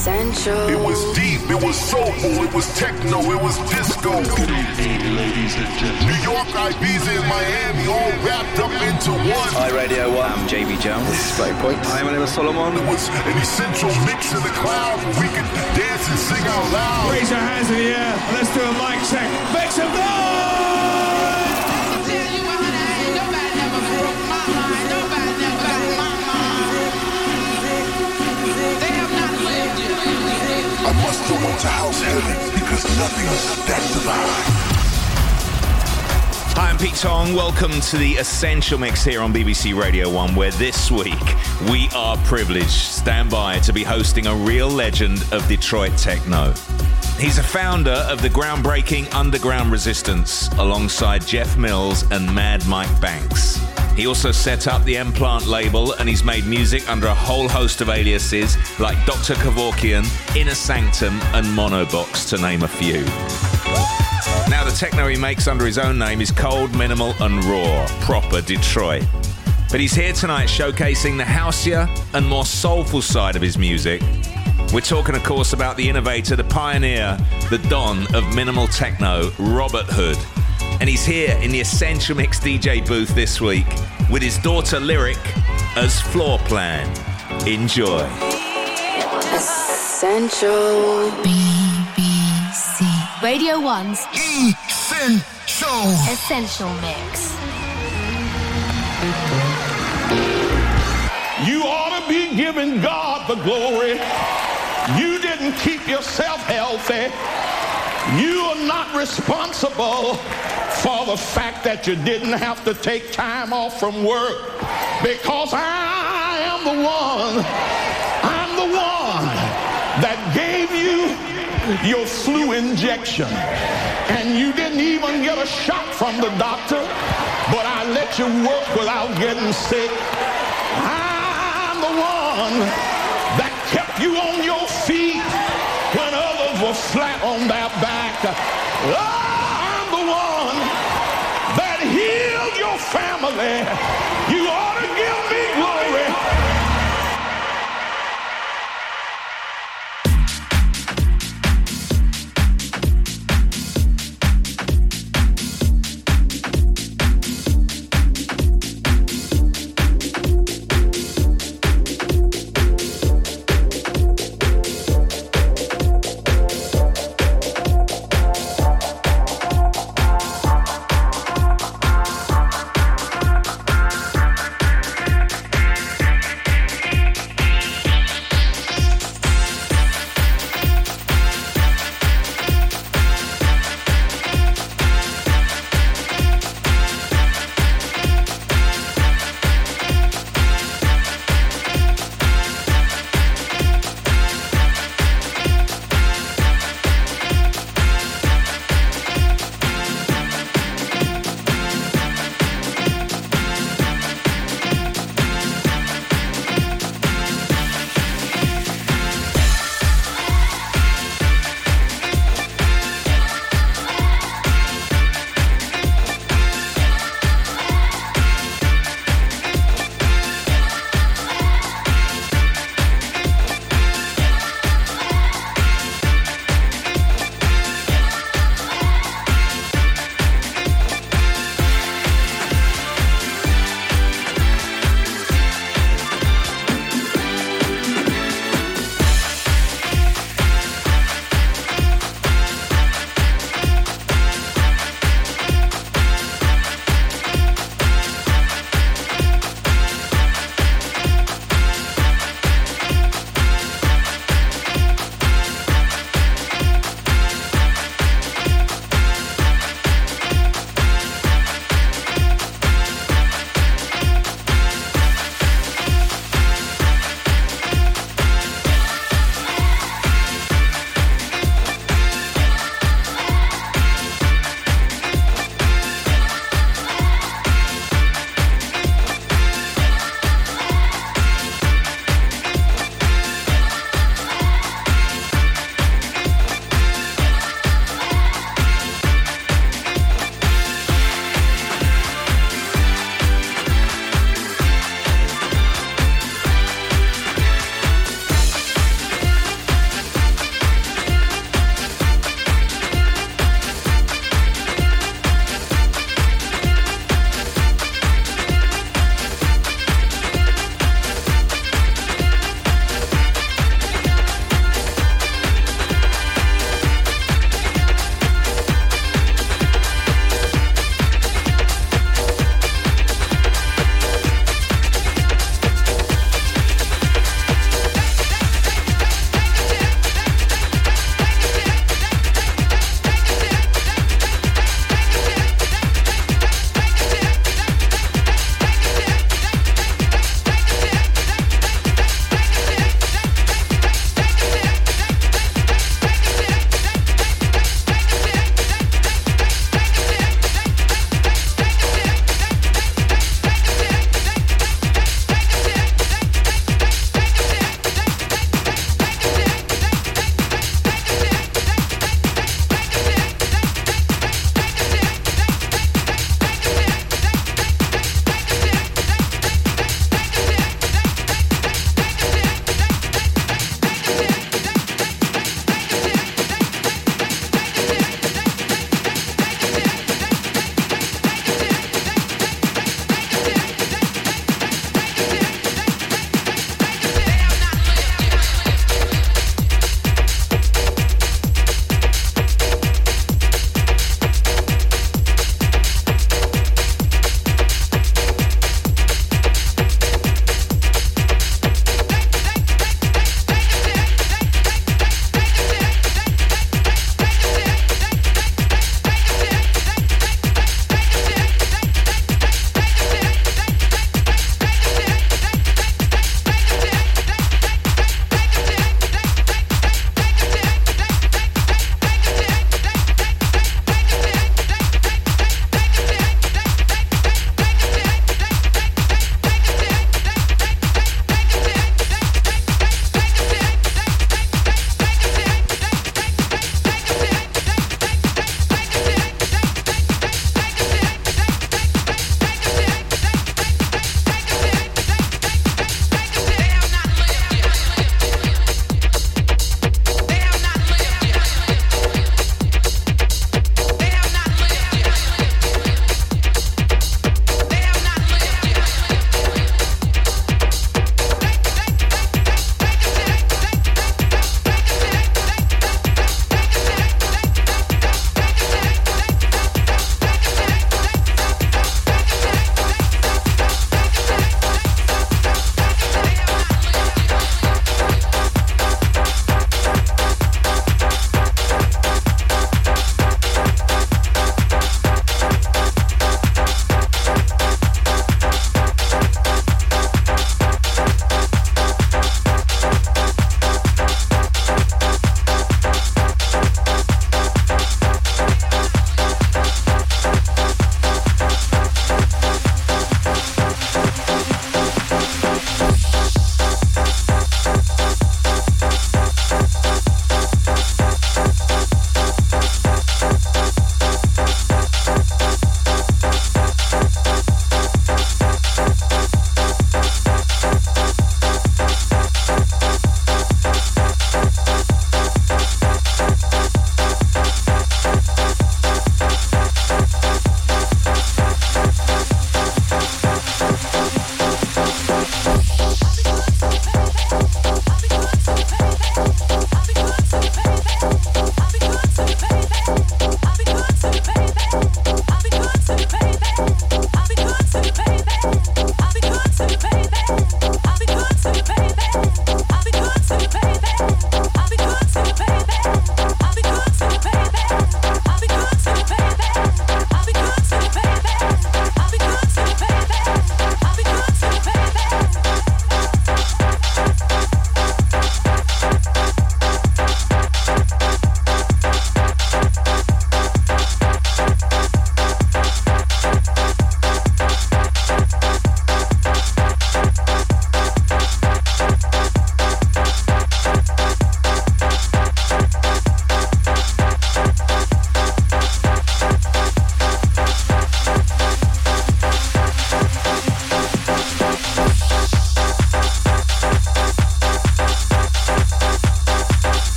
Essential. It was deep, it was soulful, it was techno, it was disco. Good evening, ladies and gentlemen. New York, Ibiza, and Miami all wrapped up into one. Hi Radio 1. I'm JB Jones. This is Straight Point. Hi, my name is Solomon. It was an essential mix in the cloud. We could dance and sing out loud. Raise your hands in the air. Let's do a mic check. Make some noise! Hi, I'm Pete Tong. Welcome to the Essential Mix here on BBC Radio 1, where this week we are privileged, stand by, to be hosting a real legend of Detroit techno. He's a founder of the groundbreaking Underground Resistance alongside Jeff Mills and Mad Mike Banks. He also set up the M Plant label and he's made music under a whole host of aliases like Dr. Kevorkian, Inner Sanctum, and Monobox, to name a few. Now, the techno he makes under his own name is cold, minimal, and raw, proper Detroit. But he's here tonight showcasing the houseier and more soulful side of his music. We're talking, of course, about the innovator, the pioneer, the don of minimal techno, Robert Hood. And he's here in the Essential Mix DJ booth this week with his daughter Lyric as Floorplan. Enjoy. Essential. BBC. Radio 1's Essential. Essential Mix. You ought to be giving God the glory. You didn't keep yourself healthy. You are not responsible for the fact that you didn't have to take time off from work because I am the one, I'm the one that gave you your flu injection. And you didn't even get a shot from the doctor, but I let you work without getting sick. I'm the one that kept you on your flat on their back. Ah, I'm the one that healed your family. You ought to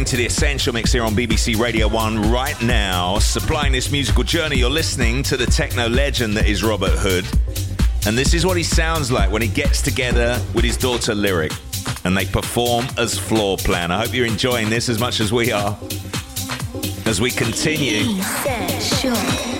listening to The Essential Mix here on BBC Radio 1 right now. Supplying this musical journey, you're listening to the techno legend that is Robert Hood. And this is what he sounds like when he gets together with his daughter Lyric and they perform as Floorplan. I hope you're enjoying this as much as we are as we continue. Essential.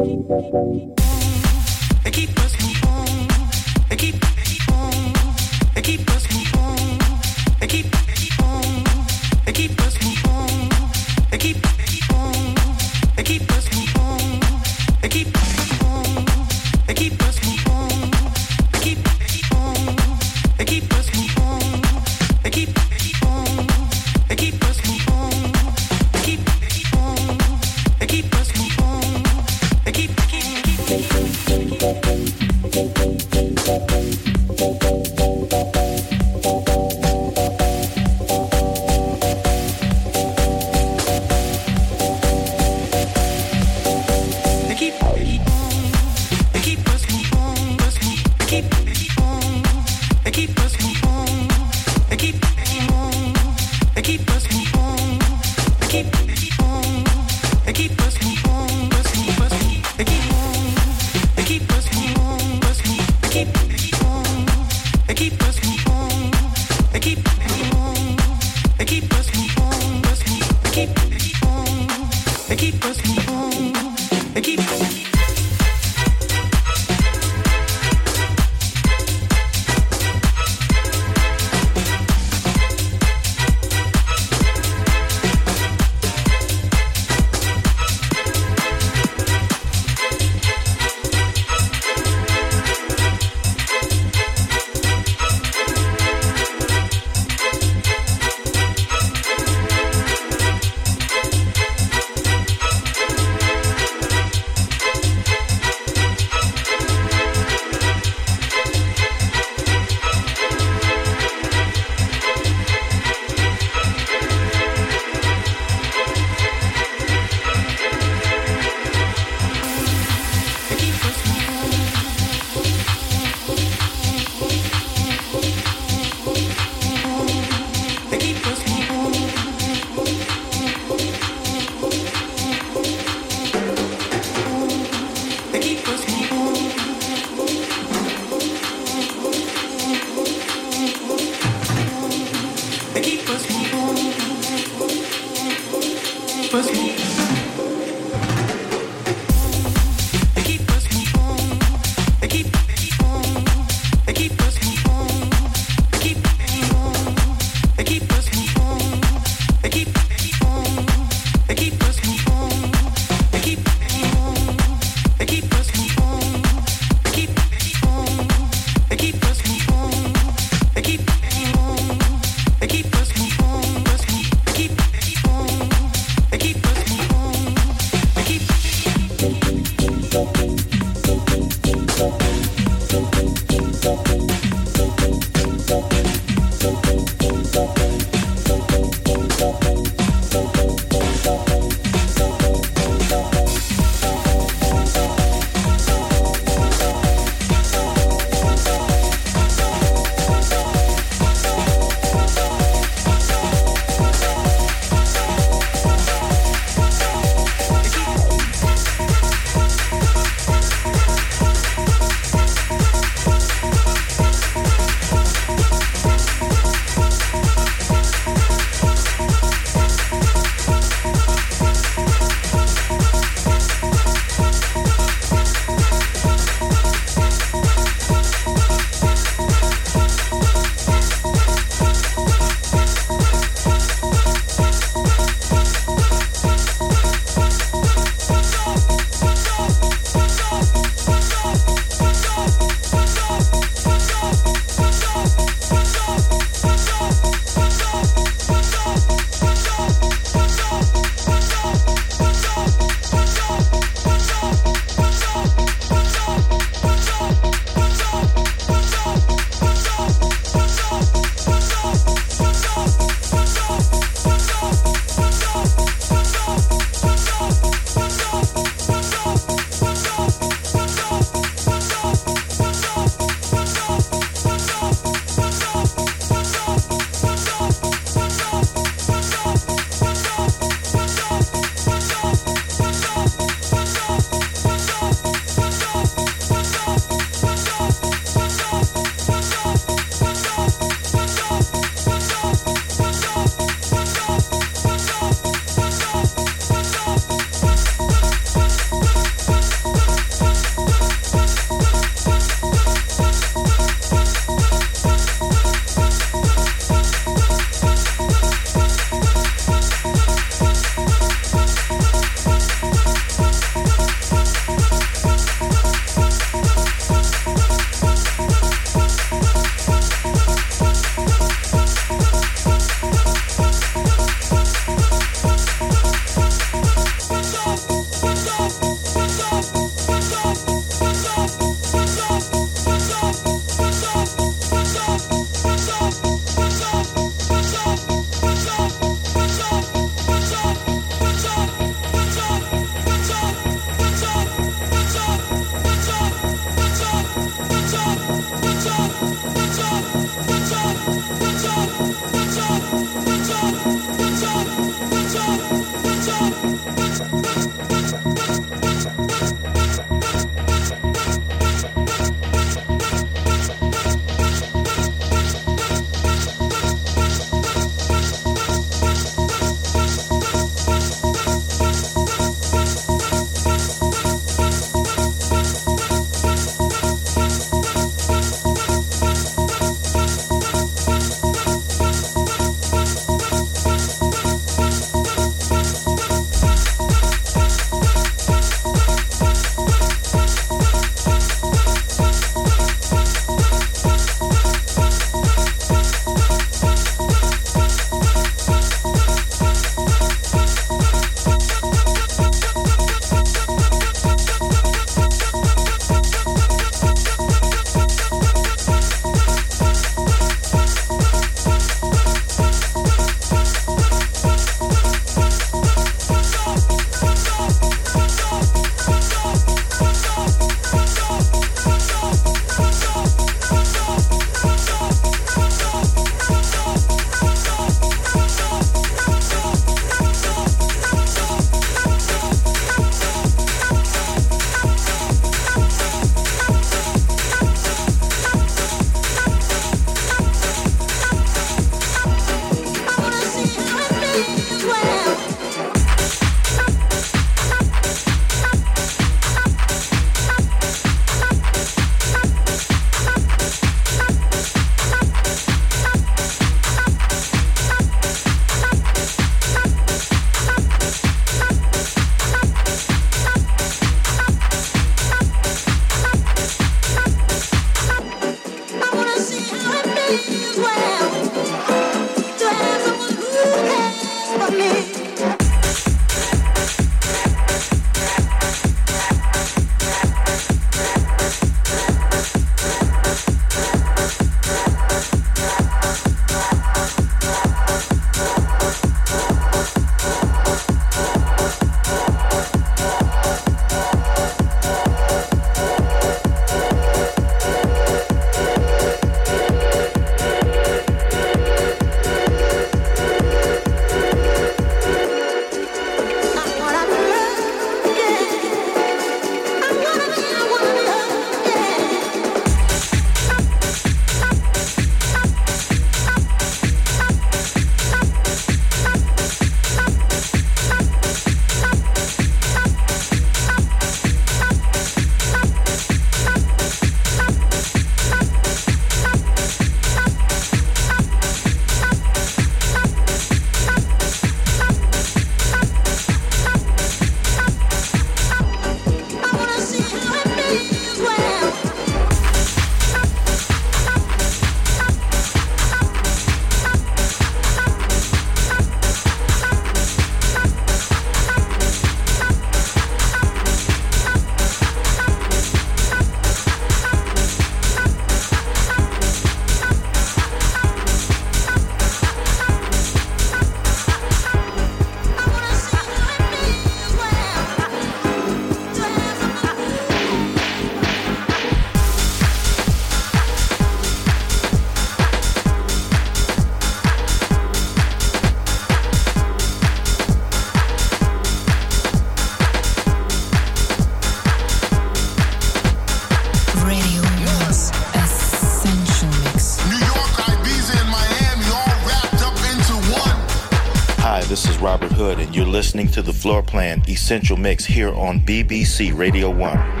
Listening to the Floorplan Essential Mix here on BBC Radio 1.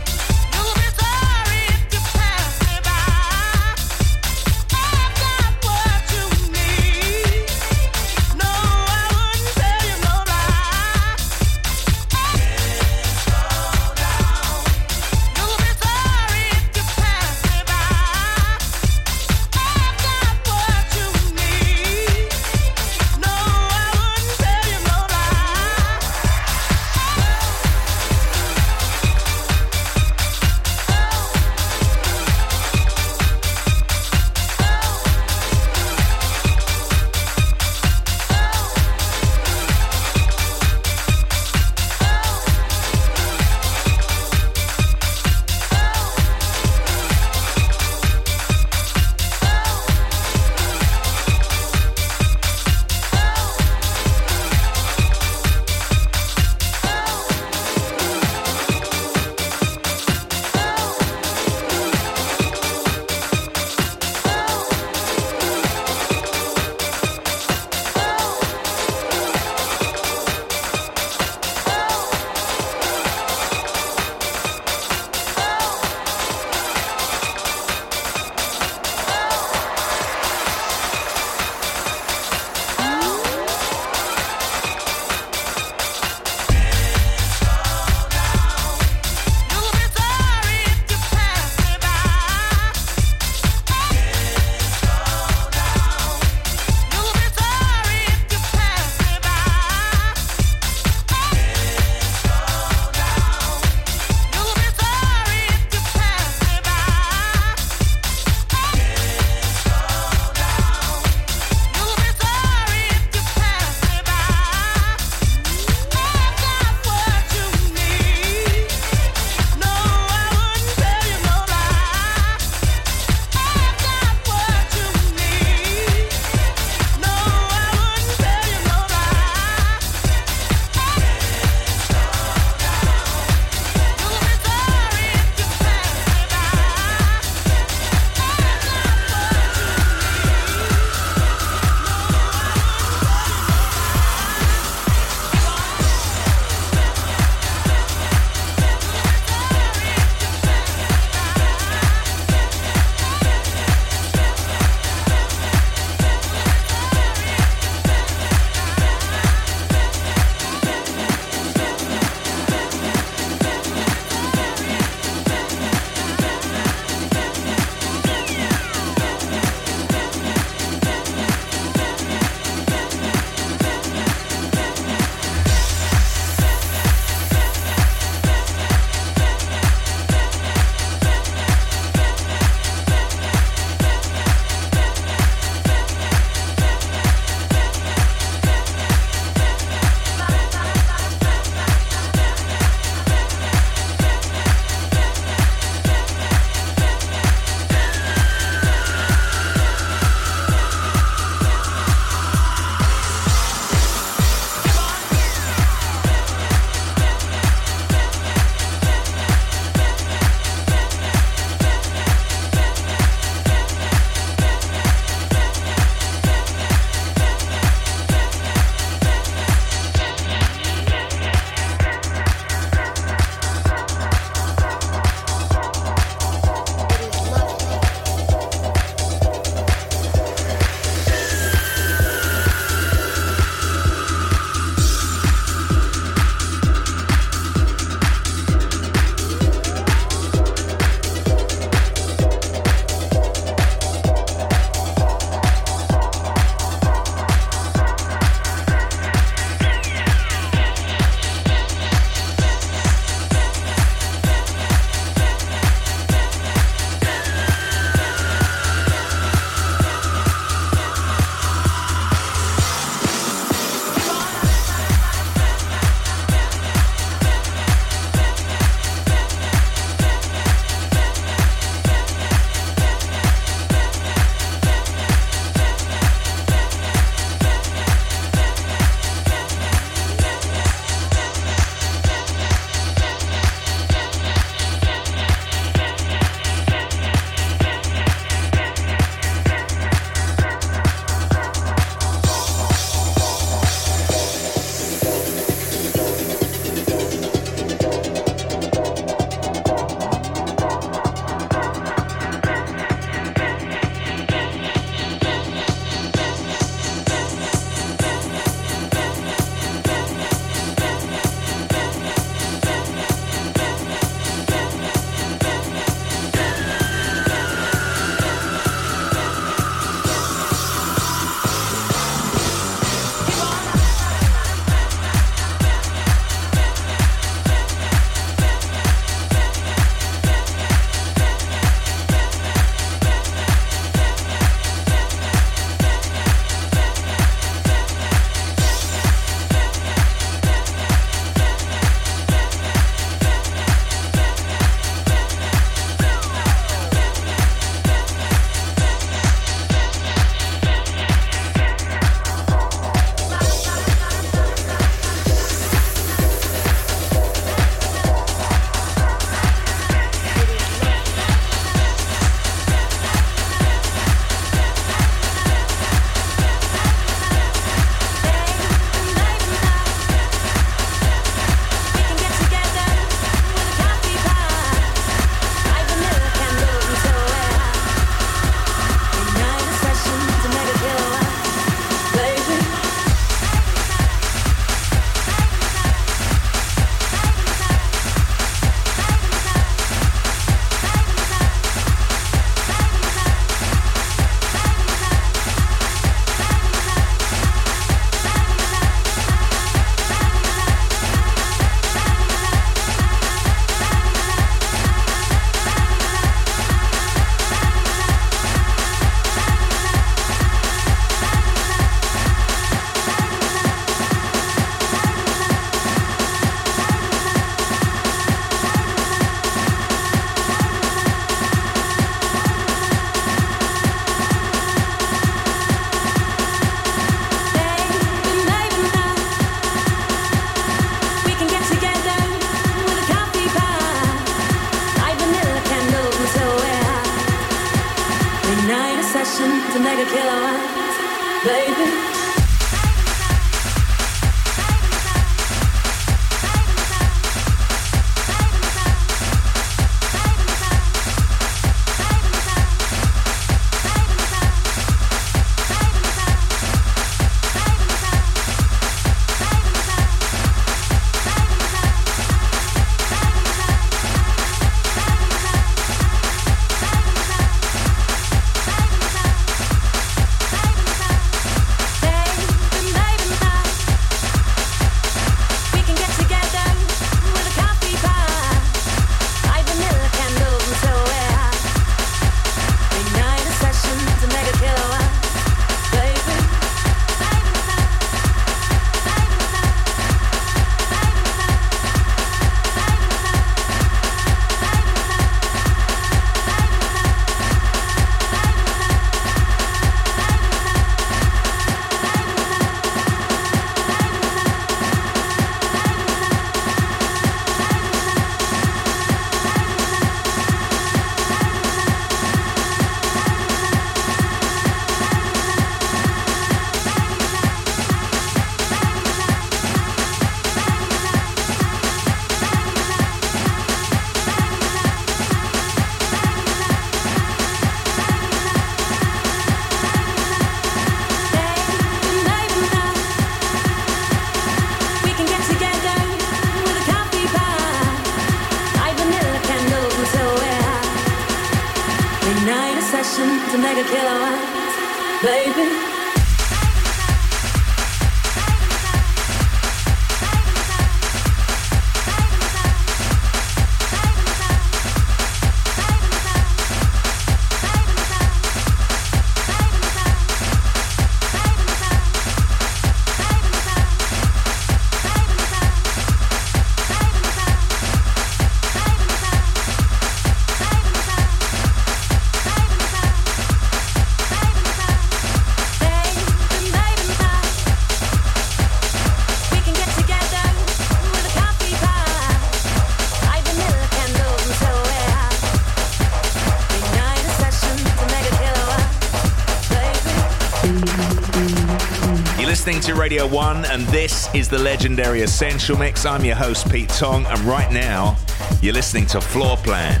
Radio 1, and this is the legendary Essential Mix. I'm your host, Pete Tong, and right now, you're listening to Floorplan.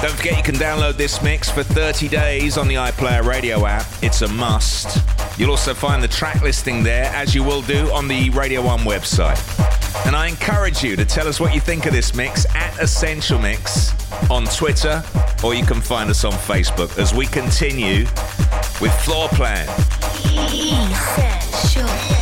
Don't forget you can download this mix for 30 days on the iPlayer radio app. It's a must. You'll also find the track listing there, as you will do on the Radio 1 website. And I encourage you to tell us what you think of this mix at Essential Mix on Twitter, or you can find us on Facebook as we continue with Floorplan. You're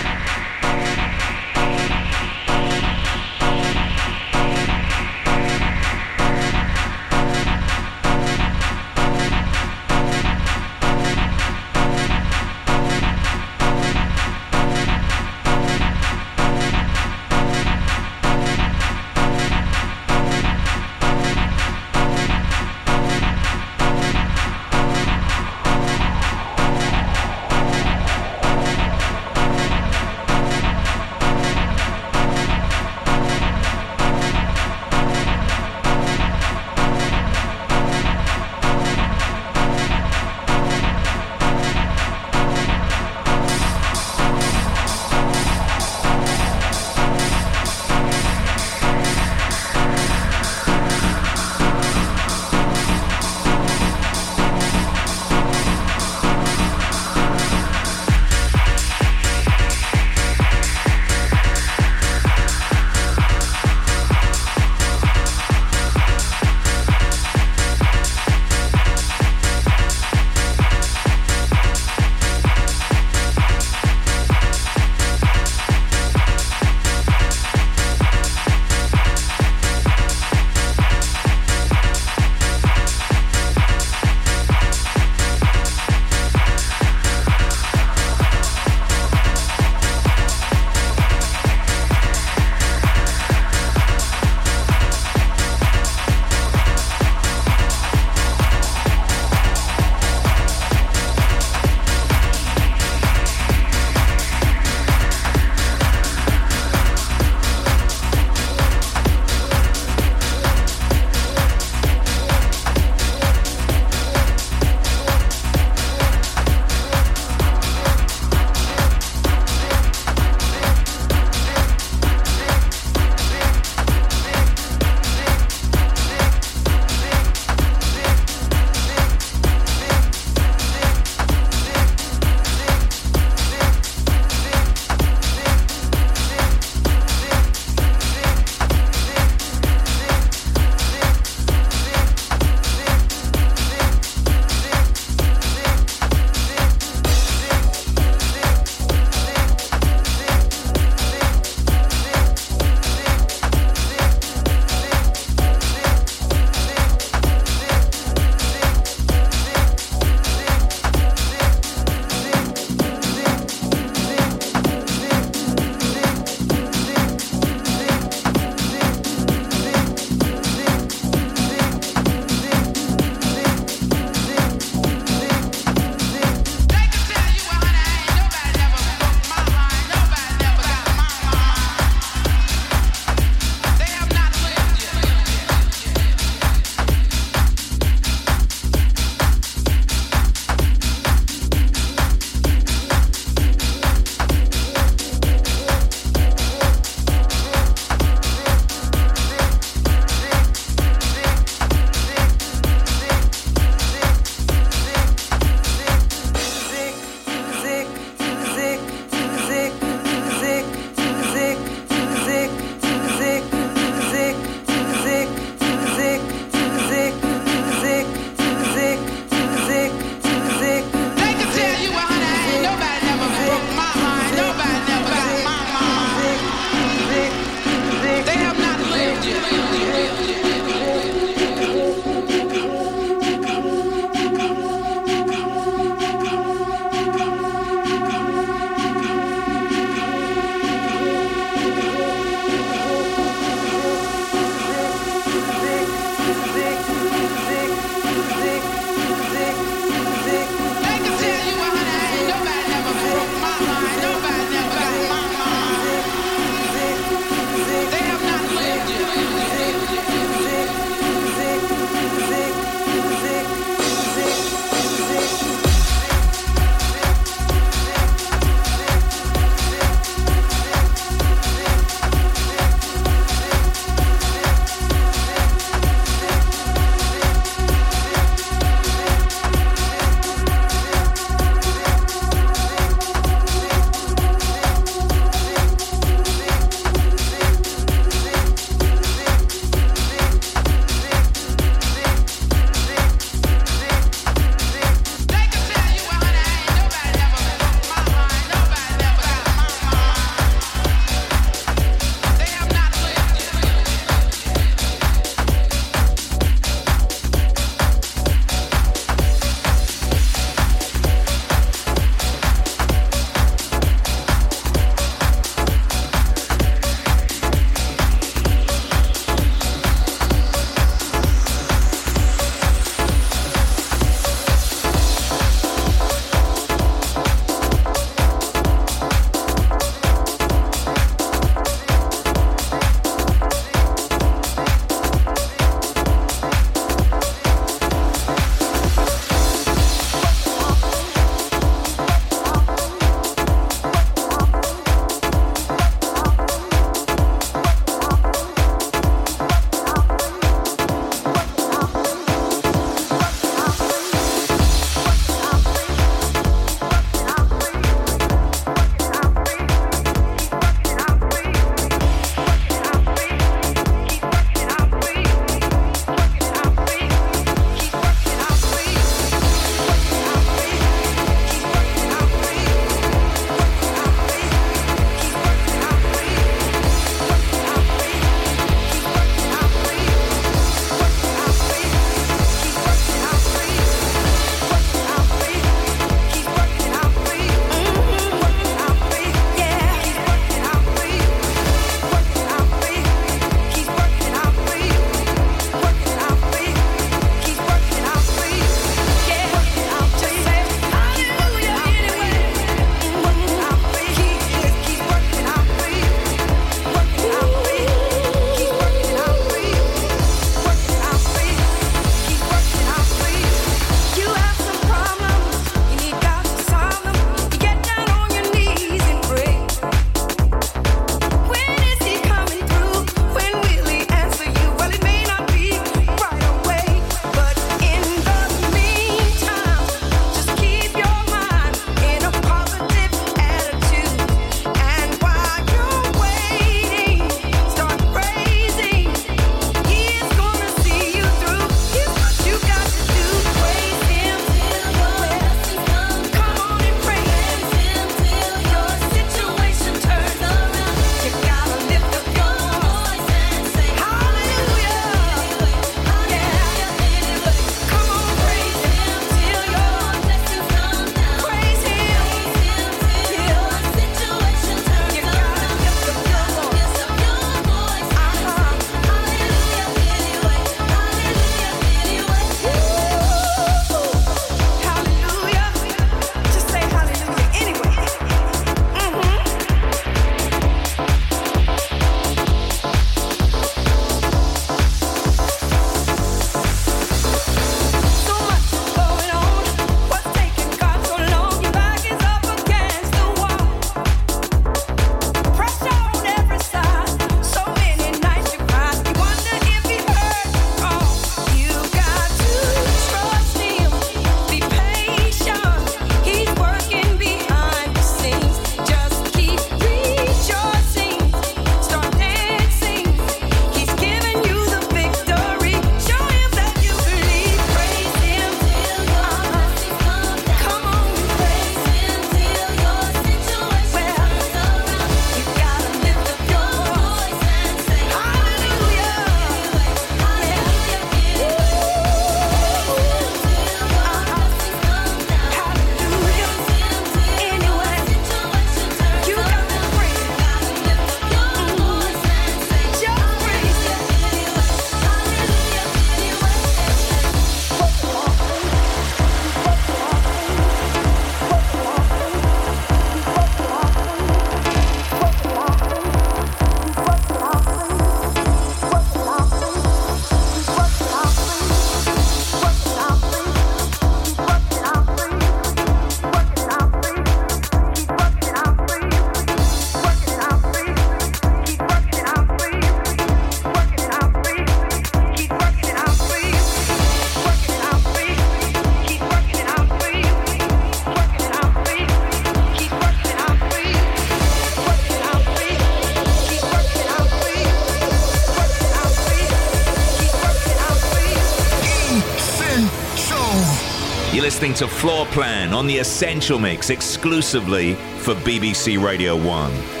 listening to Floorplan on the Essential Mix exclusively for BBC Radio 1.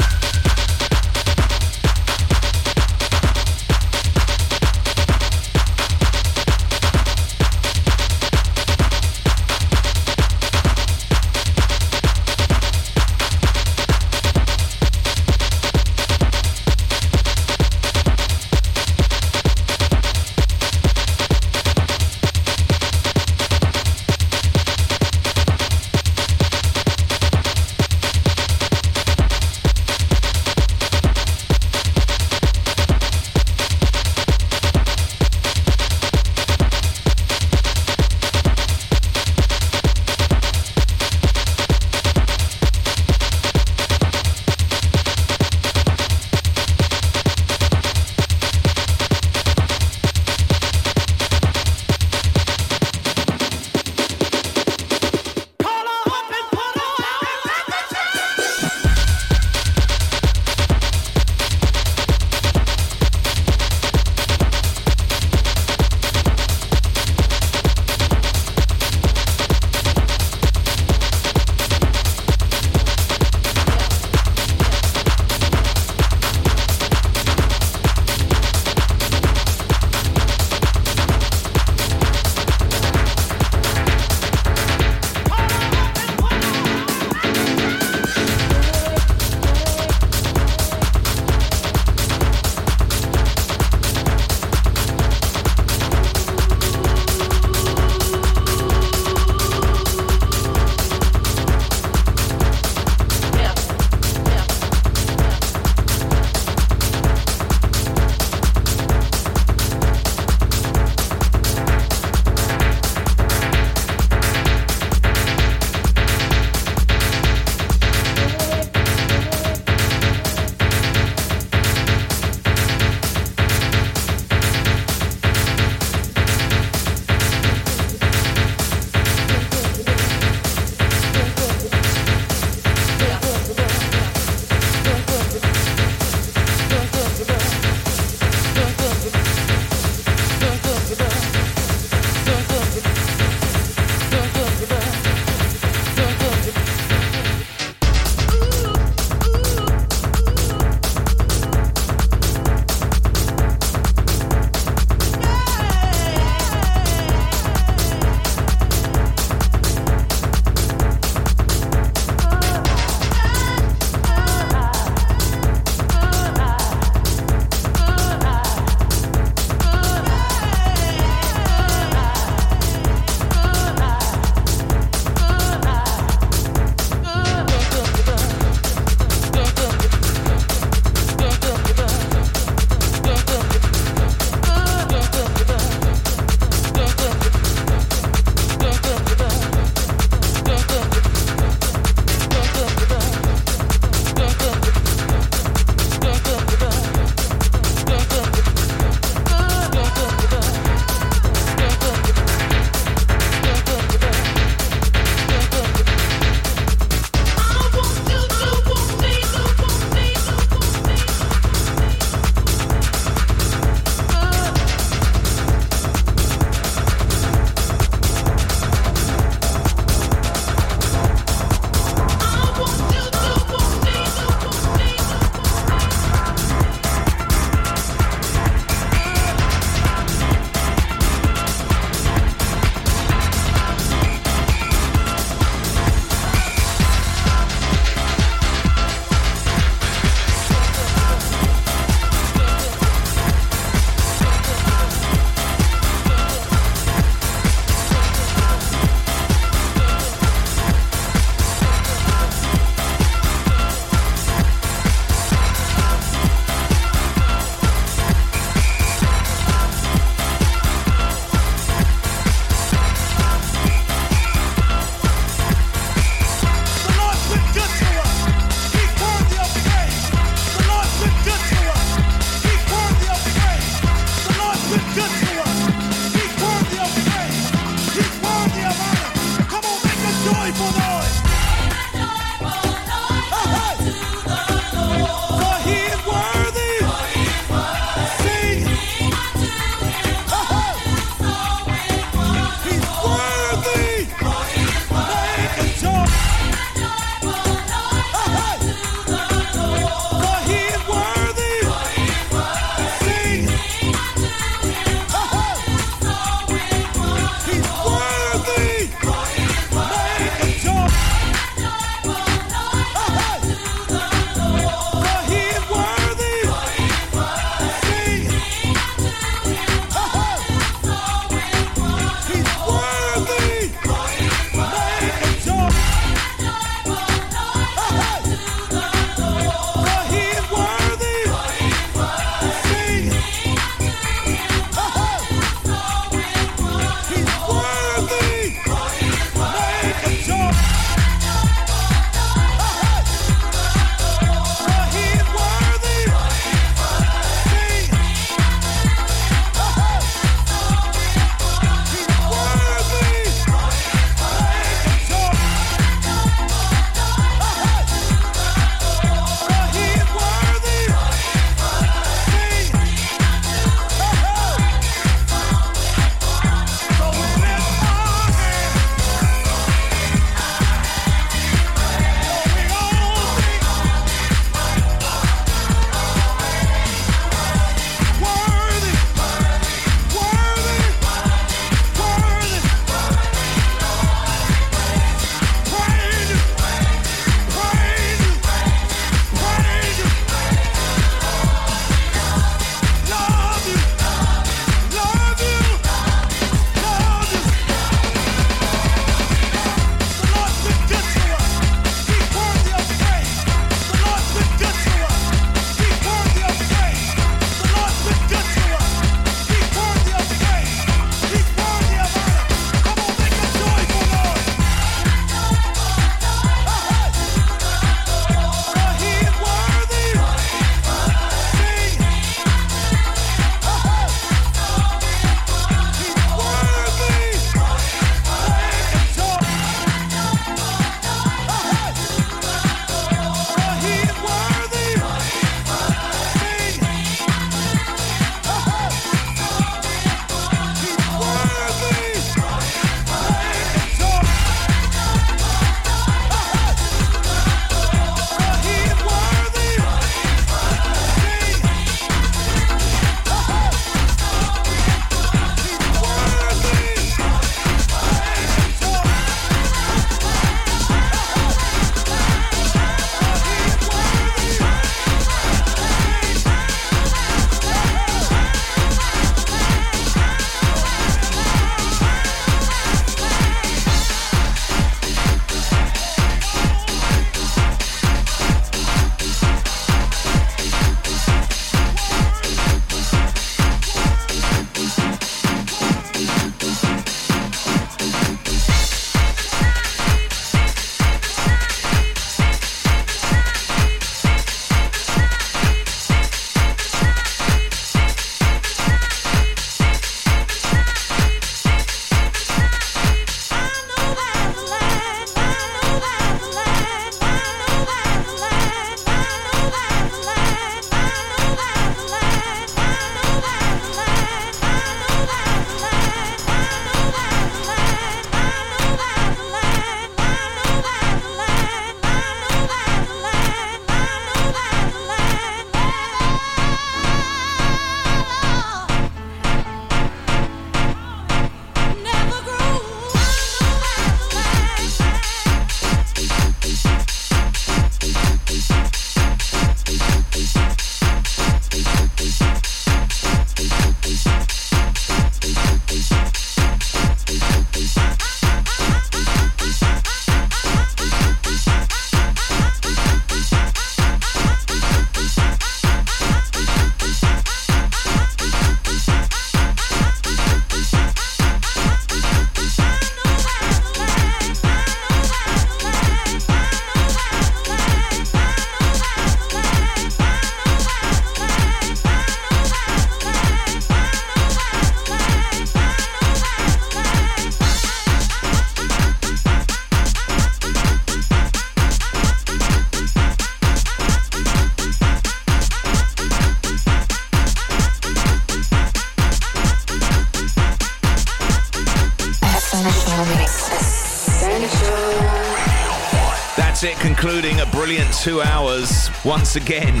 Concluding a brilliant two hours once again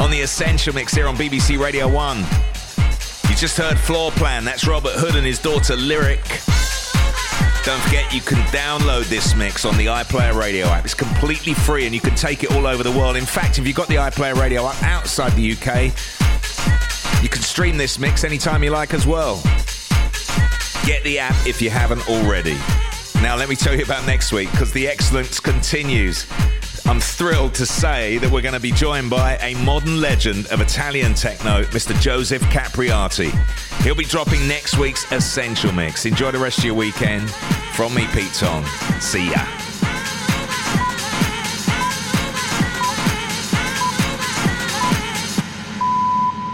on the Essential Mix here on BBC Radio 1. You just heard Floorplan, that's Robert Hood and his daughter Lyric. Don't forget you can download this mix on the iPlayer Radio app. It's completely free and you can take it all over the world. In fact, if you've got the iPlayer Radio app outside the UK, you can stream this mix anytime you like as well. Get the app if you haven't already. Now, let me tell you about next week because the excellence continues. I'm thrilled to say that we're going to be joined by a modern legend of Italian techno, Mr. Joseph Capriati. He'll be dropping next week's Essential Mix. Enjoy the rest of your weekend. From me, Pete Tong. See ya.